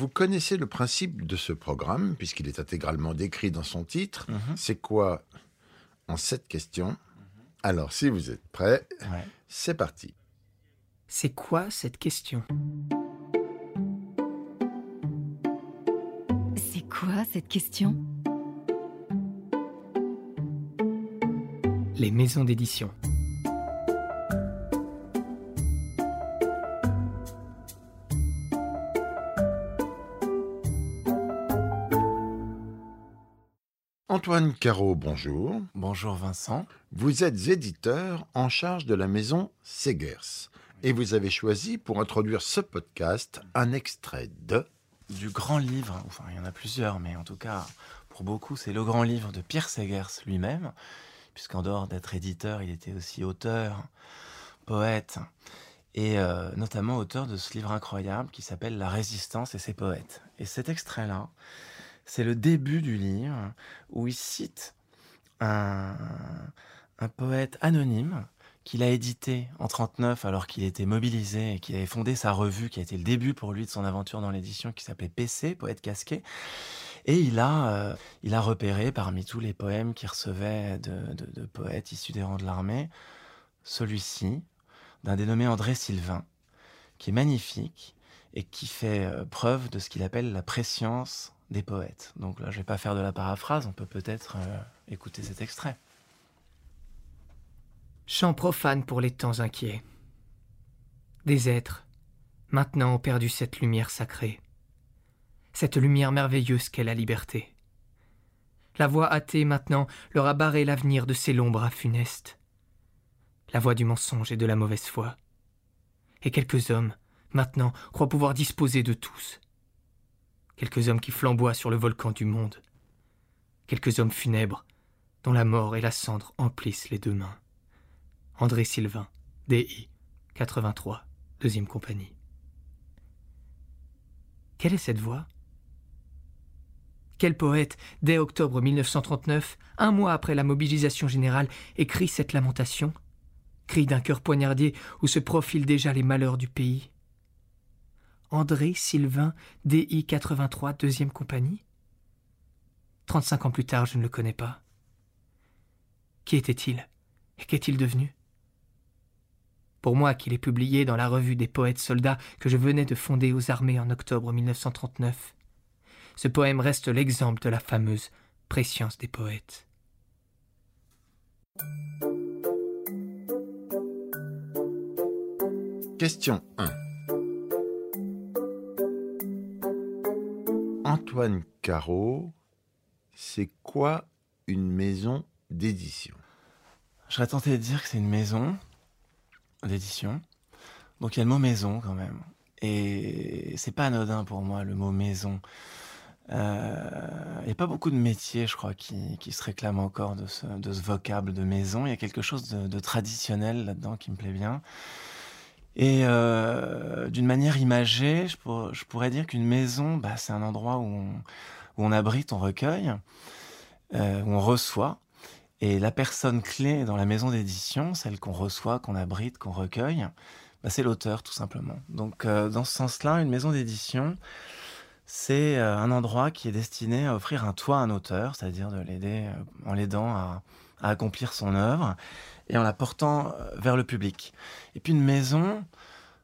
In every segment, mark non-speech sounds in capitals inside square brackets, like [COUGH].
Vous connaissez le principe de ce programme, puisqu'il est intégralement décrit dans son titre. C'est quoi en sept questions? Alors, si vous êtes prêts, Ouais. c'est parti. C'est quoi cette question? C'est quoi cette question? Les maisons d'édition. Antoine Caro, bonjour. Bonjour Vincent. Vous êtes éditeur en charge de la maison Segers. Et vous avez choisi, pour introduire ce podcast, un extrait de... Du grand livre, enfin il y en a plusieurs, mais en tout cas, pour beaucoup, c'est le grand livre de Pierre Segers lui-même, puisqu'en dehors d'être éditeur, il était aussi auteur, poète, et euh, notamment auteur de ce livre incroyable qui s'appelle La résistance et ses poètes. Et cet extrait-là, c'est le début du livre où il cite un, poète anonyme qu'il a édité en 39 alors qu'il était mobilisé et qu'il avait fondé sa revue qui a été le début pour lui de son aventure dans l'édition qui s'appelait PC, Poète casqué. Et il a, euh, il a repéré parmi tous les poèmes qu'il recevait de, de- de poètes issus des rangs de l'armée, celui-ci, d'un dénommé André Sylvain, qui est magnifique et qui fait euh, preuve de ce qu'il appelle la préscience des poètes. Donc là, je vais pas faire de la paraphrase, on peut peut-être euh, écouter cet extrait. Chant profane pour les temps inquiets. Des êtres, maintenant ont perdu cette lumière sacrée. Cette lumière merveilleuse qu'est la liberté. La voix athée maintenant leur a barré l'avenir de ces longs bras funestes. La voix du mensonge et de la mauvaise foi. Et quelques hommes, maintenant, croient pouvoir disposer de tous. Quelques hommes qui flamboient sur le volcan du monde. Quelques hommes funèbres, dont la mort et la cendre emplissent les deux mains. André Sylvain, DI, 83, deuxième compagnie. Quelle est cette voix? Quel poète, dès octobre 1939, un mois après la mobilisation générale, écrit cette lamentation? Cri d'un cœur poignardier où se profilent déjà les malheurs du pays. André Sylvain, DI 83, deuxième compagnie 35 ans plus tard, je ne le connais pas. Qui était-il Et qu'est-il devenu? Pour moi qu'il est publié dans la revue des poètes soldats que je venais de fonder aux armées en octobre 1939. Ce poème reste l'exemple de la fameuse préscience des poètes. Question 1. Antoine Caro, c'est quoi une maison d'édition? Je serais tenté de dire que c'est une maison d'édition. Donc il y a le mot maison quand même. Et c'est pas anodin pour moi le mot maison. Euh, Il n'y a pas beaucoup de métiers, je crois, qui, se réclament encore de ce, vocable de maison. Il y a quelque chose de traditionnel là-dedans qui me plaît bien. Et euh, d'une manière imagée, je, pour- je pourrais dire qu'une maison, bah, c'est un endroit où on, abrite, on recueille, euh, où on reçoit. Et la personne clé dans la maison d'édition, celle qu'on reçoit, qu'on abrite, qu'on recueille, bah, c'est l'auteur tout simplement. Donc euh, dans ce sens-là, une maison d'édition, c'est un endroit qui est destiné à offrir un toit à un auteur, c'est-à-dire de l'aider en l'aidant à accomplir son œuvre et en la portant euh, vers le public. Et puis une maison,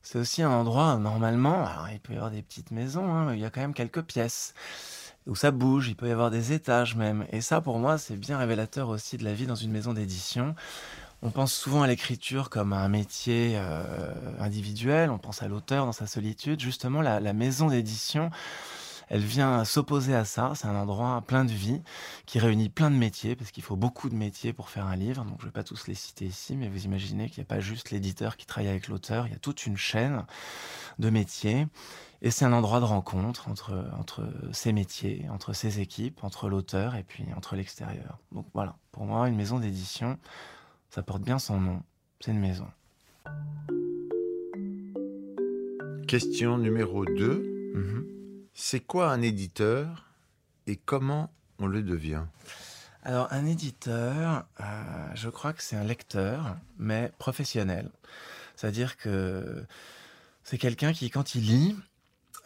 c'est aussi un endroit normalement, alors il peut y avoir des petites maisons, hein, il y a quand même quelques pièces où ça bouge, il peut y avoir des étages même. Et ça, pour moi, c'est bien révélateur aussi de la vie dans une maison d'édition. On pense souvent à l'écriture comme à un métier euh, individuel, on pense à l'auteur dans sa solitude. Justement, la maison d'édition, elle vient s'opposer à ça. C'est un endroit plein de vie qui réunit plein de métiers, parce qu'il faut beaucoup de métiers pour faire un livre. Donc, je vais pas tous les citer ici, mais vous imaginez qu'il n'y a pas juste l'éditeur qui travaille avec l'auteur, il y a toute une chaîne de métiers. Et c'est un endroit de rencontre entre, entre ces métiers, entre ces équipes, entre l'auteur et puis entre l'extérieur. Donc voilà, pour moi, une maison d'édition, ça porte bien son nom. C'est une maison. Question numéro 2. Mhm. C'est quoi un éditeur et comment on le devient? Alors, un éditeur, euh, je crois que c'est un lecteur, mais professionnel. C'est-à-dire que c'est quelqu'un qui, quand il lit,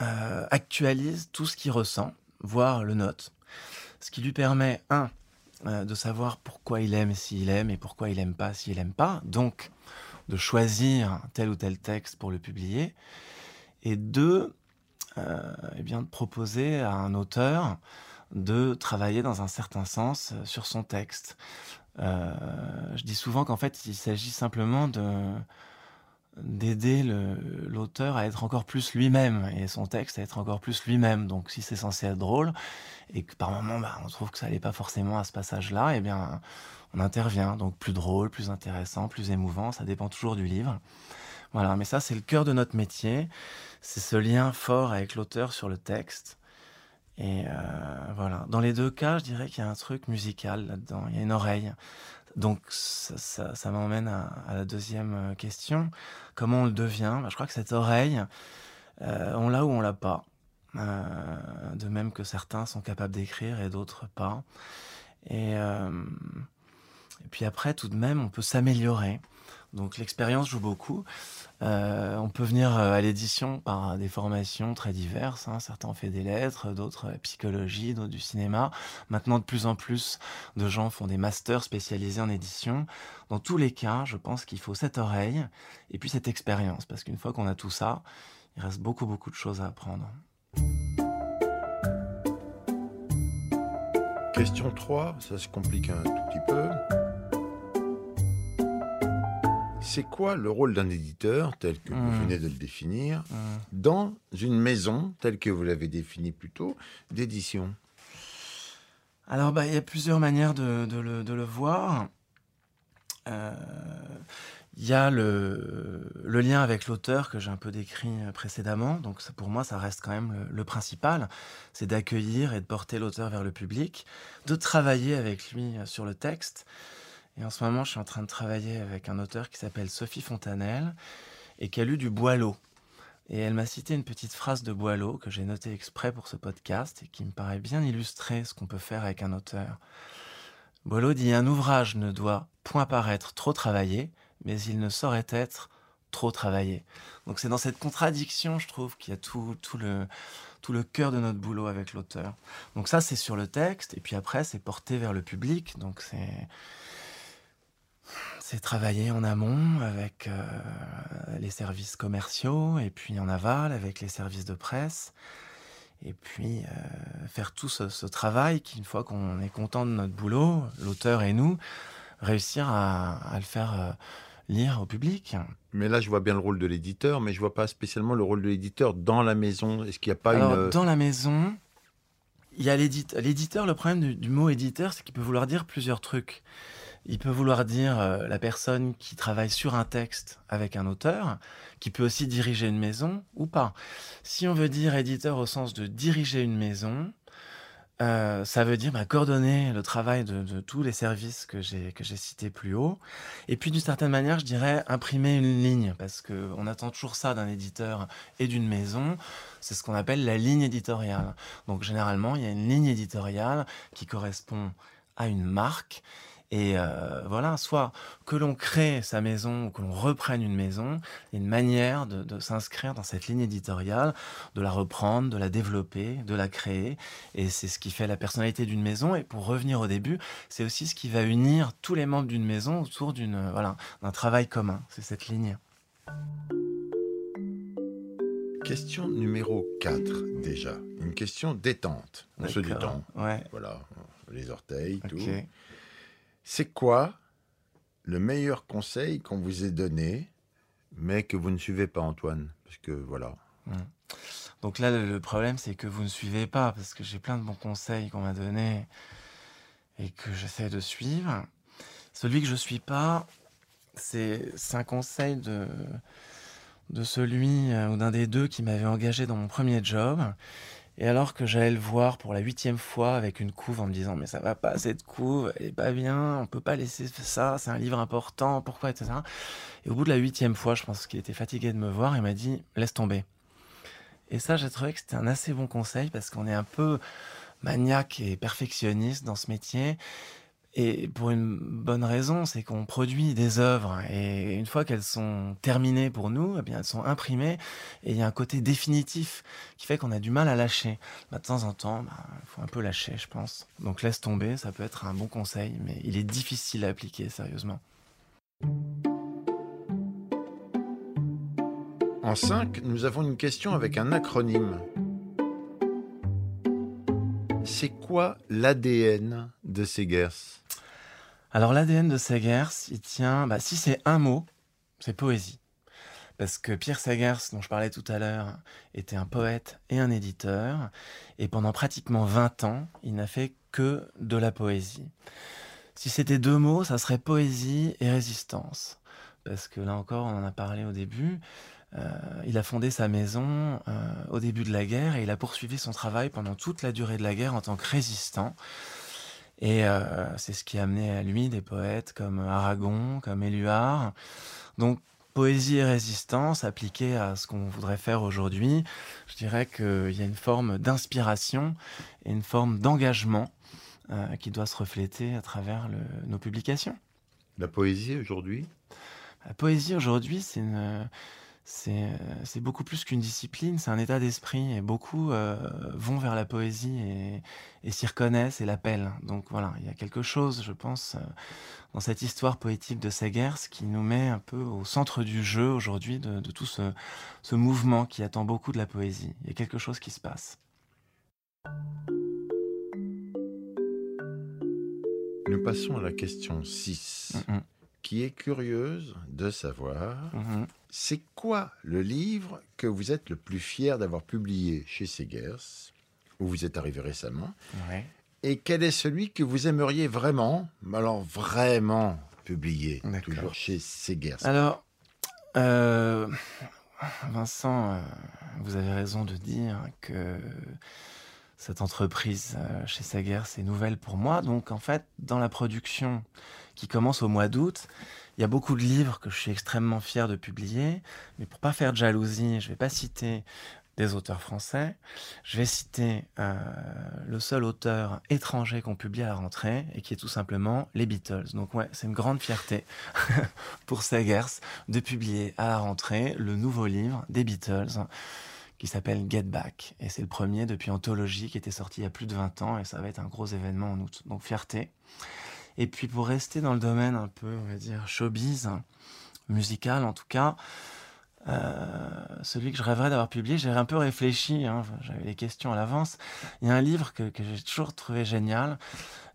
euh, actualise tout ce qu'il ressent, voire le note. Ce qui lui permet, un, euh, de savoir pourquoi il aime s'il aime et pourquoi il aime pas s'il aime pas. Donc, de choisir tel ou tel texte pour le publier. Et deux, eh bien, de proposer à un auteur de travailler dans un certain sens sur son texte. je dis souvent qu'en fait, il s'agit simplement de d'aider l'auteur à être encore plus lui-même et son texte à être encore plus lui-même. Donc si c'est censé être drôle et que par moment bah, on trouve que ça n'allait pas forcément à ce passage-là, eh bien on intervient. Donc plus drôle, plus intéressant, plus émouvant, ça dépend toujours du livre. Voilà, mais ça c'est le cœur de notre métier, c'est ce lien fort avec l'auteur sur le texte. Et euh, voilà, dans les deux cas, je dirais qu'il y a un truc musical là-dedans, il y a une oreille. Donc ça, m'emmène à, la deuxième euh, question. Comment on le devient? Bah, Je crois que cette oreille, euh, on l'a ou on l'a pas. De même que certains sont capables d'écrire et d'autres pas. Et, puis après, tout de même, on peut s'améliorer. Donc l'expérience joue beaucoup. Euh, on peut venir euh, à l'édition par des formations très diverses. Hein. Certains ont fait des lettres, d'autres euh, psychologie, d'autres du cinéma. Maintenant, de plus en plus de gens font des masters spécialisés en édition. Dans tous les cas, je pense qu'il faut cette oreille et puis cette expérience. Parce qu'une fois qu'on a tout ça, il reste beaucoup, beaucoup de choses à apprendre. Question 3, ça se complique un tout petit peu. C'est quoi le rôle d'un éditeur, tel que vous mmh. venez de le définir, mmh. dans une maison, telle que vous l'avez définie plus tôt, d'édition? Alors, bah, il y a plusieurs manières de, le, voir. Euh, il y a le, lien avec l'auteur que j'ai un peu décrit précédemment. Donc pour moi, ça reste quand même le principal. C'est d'accueillir et de porter l'auteur vers le public, de travailler avec lui sur le texte. Et en ce moment, je suis en train de travailler avec un auteur qui s'appelle Sophie Fontanelle et qui a lu du Boileau. Et elle m'a cité une petite phrase de Boileau que j'ai notée exprès pour ce podcast et qui me paraît bien illustrer ce qu'on peut faire avec un auteur. Boileau dit Un ouvrage ne doit point paraître trop travaillé, mais il ne saurait être trop travaillé. Donc c'est dans cette contradiction, je trouve, qu'il y a tout, le, tout le cœur de notre boulot avec l'auteur. Donc ça, c'est sur le texte, et puis après, c'est porté vers le public. Donc c'est c'est travailler en amont avec euh, les services commerciaux et puis en aval avec les services de presse. Et puis euh, faire tout ce, travail qui, une fois qu'on est content de notre boulot, l'auteur et nous, réussir à, le faire euh, lire au public. Mais là, je vois bien le rôle de l'éditeur, mais je vois pas spécialement le rôle de l'éditeur dans la maison. Est-ce qu'il n'y a pas une... Dans la maison, il y a l'éditeur. Le problème du, du mot éditeur, c'est qu'il peut vouloir dire plusieurs trucs. Il peut vouloir dire euh, la personne qui travaille sur un texte avec un auteur, qui peut aussi diriger une maison ou pas. Si on veut dire éditeur au sens de diriger une maison, euh, ça veut dire bah, coordonner le travail de, tous les services que j'ai que j'ai cités plus haut, et puis d'une certaine manière, je dirais imprimer une ligne, parce que on attend toujours ça d'un éditeur et d'une maison. C'est ce qu'on appelle la ligne éditoriale. Donc généralement, il y a une ligne éditoriale qui correspond à une marque et euh, voilà, soit que l'on crée sa maison ou que l'on reprenne une maison, il y a une manière de, s'inscrire dans cette ligne éditoriale, de la reprendre, de la développer, de la créer. Et c'est ce qui fait la personnalité d'une maison. Et pour revenir au début, c'est aussi ce qui va unir tous les membres d'une maison autour d'une voilà d'un travail commun. C'est cette ligne. Question numéro 4 déjà. Une question détente. On se détend. Ouais. Voilà, les orteils, tout. C'est quoi le meilleur conseil qu'on vous ait donné, mais que vous ne suivez pas, Antoine? Parce que voilà. Mmh. Donc là, le problème, c'est que vous ne suivez pas, parce que j'ai plein de bons conseils qu'on m'a donnés et que j'essaie de suivre. Celui que je ne suis pas, c'est un conseil de, de celui euh, ou d'un des deux qui m'avait engagé dans mon premier job et alors que j'allais le voir pour la huitième fois avec une couve en me disant mais ça va pas cette couve, elle est pas bien, on peut pas laisser ça, c'est un livre important, pourquoi etc. Et au bout de la huitième fois, je pense qu'il était fatigué de me voir, il m'a dit laisse tomber. Et ça, j'ai trouvé que c'était un assez bon conseil parce qu'on est un peu maniaque et perfectionniste dans ce métier. Et pour une bonne raison, c'est qu'on produit des œuvres et une fois qu'elles sont terminées pour nous, eh bien elles sont imprimées et il y a un côté définitif qui fait qu'on a du mal à lâcher. Bah, de temps en temps, il bah, faut un peu lâcher, je pense. Donc laisse tomber, ça peut être un bon conseil, mais il est difficile à appliquer sérieusement. En 5, nous avons une question avec un acronyme. C'est quoi l'ADN de Segers Alors l'ADN de Segers, il tient, bah, si c'est un mot, c'est poésie. Parce que Pierre Segers, dont je parlais tout à l'heure, était un poète et un éditeur, et pendant pratiquement 20 ans, il n'a fait que de la poésie. Si c'était deux mots, ça serait poésie et résistance. Parce que là encore, on en a parlé au début, euh, il a fondé sa maison euh, au début de la guerre et il a poursuivi son travail pendant toute la durée de la guerre en tant que résistant. Et euh, c'est ce qui a amené à lui des poètes comme Aragon, comme Éluard. Donc poésie et résistance appliquées à ce qu'on voudrait faire aujourd'hui, je dirais qu'il y a une forme d'inspiration et une forme d'engagement qui doit se refléter à travers nos publications. La poésie aujourd'hui? La poésie aujourd'hui, c'est une euh, c'est beaucoup plus qu'une discipline, c'est un état d'esprit et beaucoup euh, vont vers la poésie et, s'y reconnaissent et l'appellent. Donc voilà, il y a quelque chose, je pense, euh, dans cette histoire poétique de Segers qui nous met un peu au centre du jeu aujourd'hui de, tout ce, ce mouvement qui attend beaucoup de la poésie. Il y a quelque chose qui se passe. Nous passons à la question 6 qui est curieuse de savoir mhm. c'est quoi le livre que vous êtes le plus fier d'avoir publié chez Segers, où vous êtes arrivé récemment, et quel est celui que vous aimeriez vraiment, alors vraiment publier, toujours chez Segers? Alors, euh, Vincent, euh, vous avez raison de dire que cette entreprise euh, chez Sager, c'est nouvelle pour moi. Donc en fait, dans la production qui commence au mois d'août, il y a beaucoup de livres que je suis extrêmement fier de publier. Mais pour pas faire de jalousie, je vais pas citer des auteurs français. Je vais citer euh, le seul auteur étranger qu'on publie à la rentrée et qui est tout simplement les Beatles. Donc ouais, c'est une grande fierté [LAUGHS] pour Sagers de publier à la rentrée le nouveau livre des Beatles qui s'appelle Get Back. Et c'est le premier depuis Anthologie qui était sorti il y a plus de 20 ans et ça va être un gros événement en août. Donc fierté. Et puis pour rester dans le domaine un peu, on va dire, showbiz, musical en tout cas, euh, celui que je rêverais d'avoir publié, j'ai un peu réfléchi, hein, j'avais les questions à l'avance. Il y a un livre que, que j'ai toujours trouvé génial,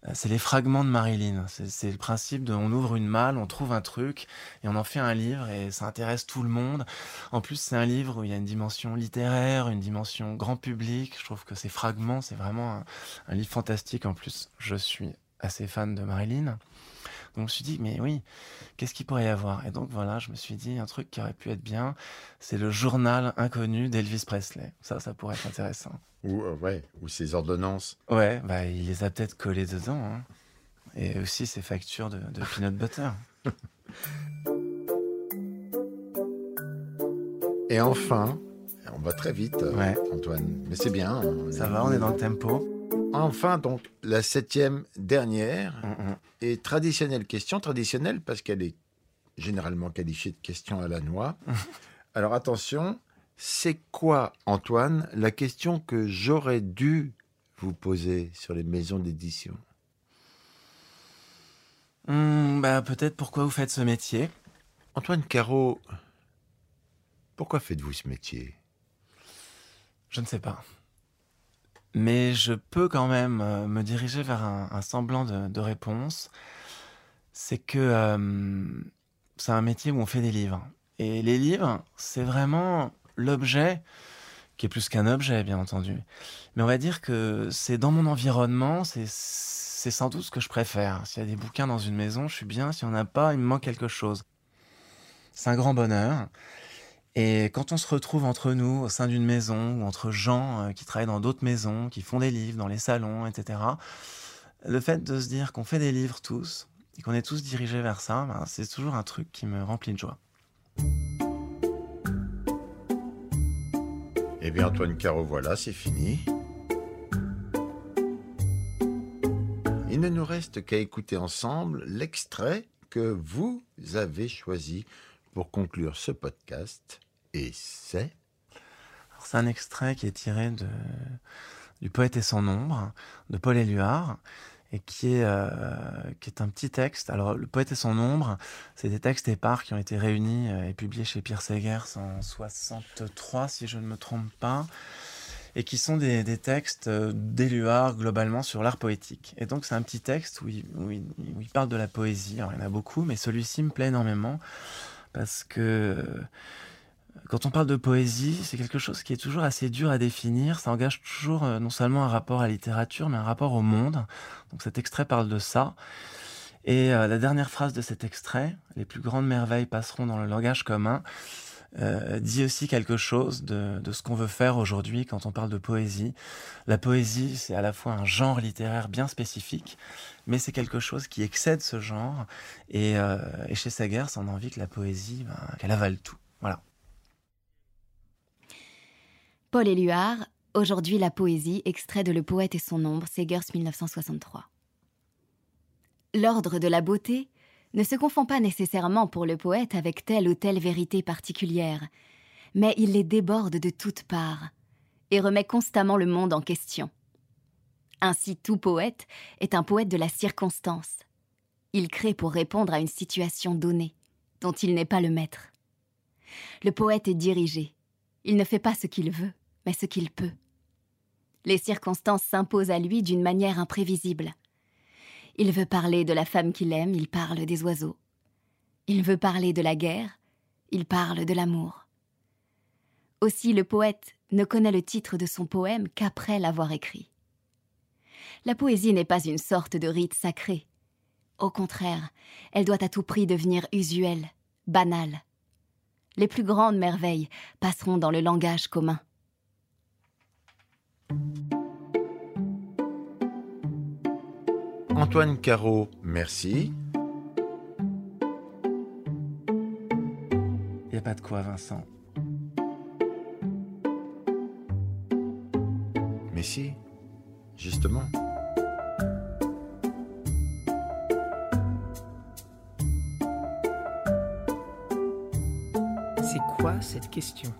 euh, c'est les fragments de Marilyn. C'est le principe de on ouvre une malle, on trouve un truc et on en fait un livre et ça intéresse tout le monde. En plus, c'est un livre où il y a une dimension littéraire, une dimension grand public. Je trouve que ces fragments, c'est vraiment un, livre fantastique. En plus, je suis assez fan de Marilyn. Donc je me suis dit, mais oui, qu'est-ce qu'il pourrait y avoir? Et donc voilà, je me suis dit, un truc qui aurait pu être bien, c'est le journal inconnu d'Elvis Presley. Ça, ça pourrait être intéressant. Ou, euh, ouais, ou ses ordonnances. Ouais, bah, il les a peut-être collées dedans. Hein. Et aussi ses factures de, de peanut butter. Et enfin, on va très vite, Antoine. Mais c'est bien. Ça va, on est dans le tempo. Enfin, donc, la septième dernière mm, mm. et traditionnelle question. Traditionnelle parce qu'elle est généralement qualifiée de question à la noix. [LAUGHS] Alors attention, c'est quoi, Antoine, la question que j'aurais dû vous poser sur les maisons d'édition? Hmm, bah, Peut-être pourquoi vous faites ce métier? Antoine Caro, pourquoi faites-vous ce métier? Je ne sais pas. Mais je peux quand même euh, me diriger vers un, semblant de, réponse. C'est que euh, c'est un métier où on fait des livres. Et les livres, c'est vraiment l'objet, qui est plus qu'un objet, bien entendu. Mais on va dire que c'est dans mon environnement, c'est sans doute ce que je préfère. S'il y a des bouquins dans une maison, je suis bien. S'il n'y en a pas, il me manque quelque chose. C'est un grand bonheur. Et quand on se retrouve entre nous, au sein d'une maison, ou entre gens euh, qui travaillent dans d'autres maisons, qui font des livres dans les salons, etc., le fait de se dire qu'on fait des livres tous, et qu'on est tous dirigés vers ça, ben, c'est toujours un truc qui me remplit de joie. Eh bien, Antoine Caro, voilà, c'est fini. Il ne nous reste qu'à écouter ensemble l'extrait que vous avez choisi pour conclure ce podcast. Et c'est... C'est un extrait qui est tiré de, du Poète et son ombre de Paul Éluard et qui est, euh, qui est un petit texte. Alors, Le Poète et son ombre, c'est des textes épars qui ont été réunis euh, et publiés chez Pierre Segers en 63, si je ne me trompe pas, et qui sont des, des textes euh, d'Éluard globalement sur l'art poétique. Et donc, c'est un petit texte où il, où, il, parle de la poésie. Il y en a beaucoup, mais celui-ci me plaît énormément parce que quand on parle de poésie, c'est quelque chose qui est toujours assez dur à définir. Ça engage toujours euh, non seulement un rapport à la littérature, mais un rapport au monde. Donc cet extrait parle de ça. Et euh, la dernière phrase de cet extrait, les plus grandes merveilles passeront dans le langage commun, euh, dit aussi quelque chose de, ce qu'on veut faire aujourd'hui quand on parle de poésie. La poésie, c'est à la fois un genre littéraire bien spécifique, mais c'est quelque chose qui excède ce genre. Et, chez Sagers, on a envie que la poésie, ben, qu'elle avale tout. Voilà. Paul Éluard, Aujourd'hui la poésie, extrait de Le poète et son ombre, Segers 1963. L'ordre de la beauté ne se confond pas nécessairement pour le poète avec telle ou telle vérité particulière, mais il les déborde de toutes parts et remet constamment le monde en question. Ainsi, tout poète est un poète de la circonstance. Il crée pour répondre à une situation donnée, dont il n'est pas le maître. Le poète est dirigé. Il ne fait pas ce qu'il veut, mais ce qu'il peut. Les circonstances s'imposent à lui d'une manière imprévisible. Il veut parler de la femme qu'il aime, il parle des oiseaux. Il veut parler de la guerre, il parle de l'amour. Aussi le poète ne connaît le titre de son poème qu'après l'avoir écrit. La poésie n'est pas une sorte de rite sacré. Au contraire, elle doit à tout prix devenir usuelle, banale. Les plus grandes merveilles passeront dans le langage commun. Antoine Caro, merci. Il n'y a pas de quoi, Vincent. Mais si, justement. C'est quoi cette question?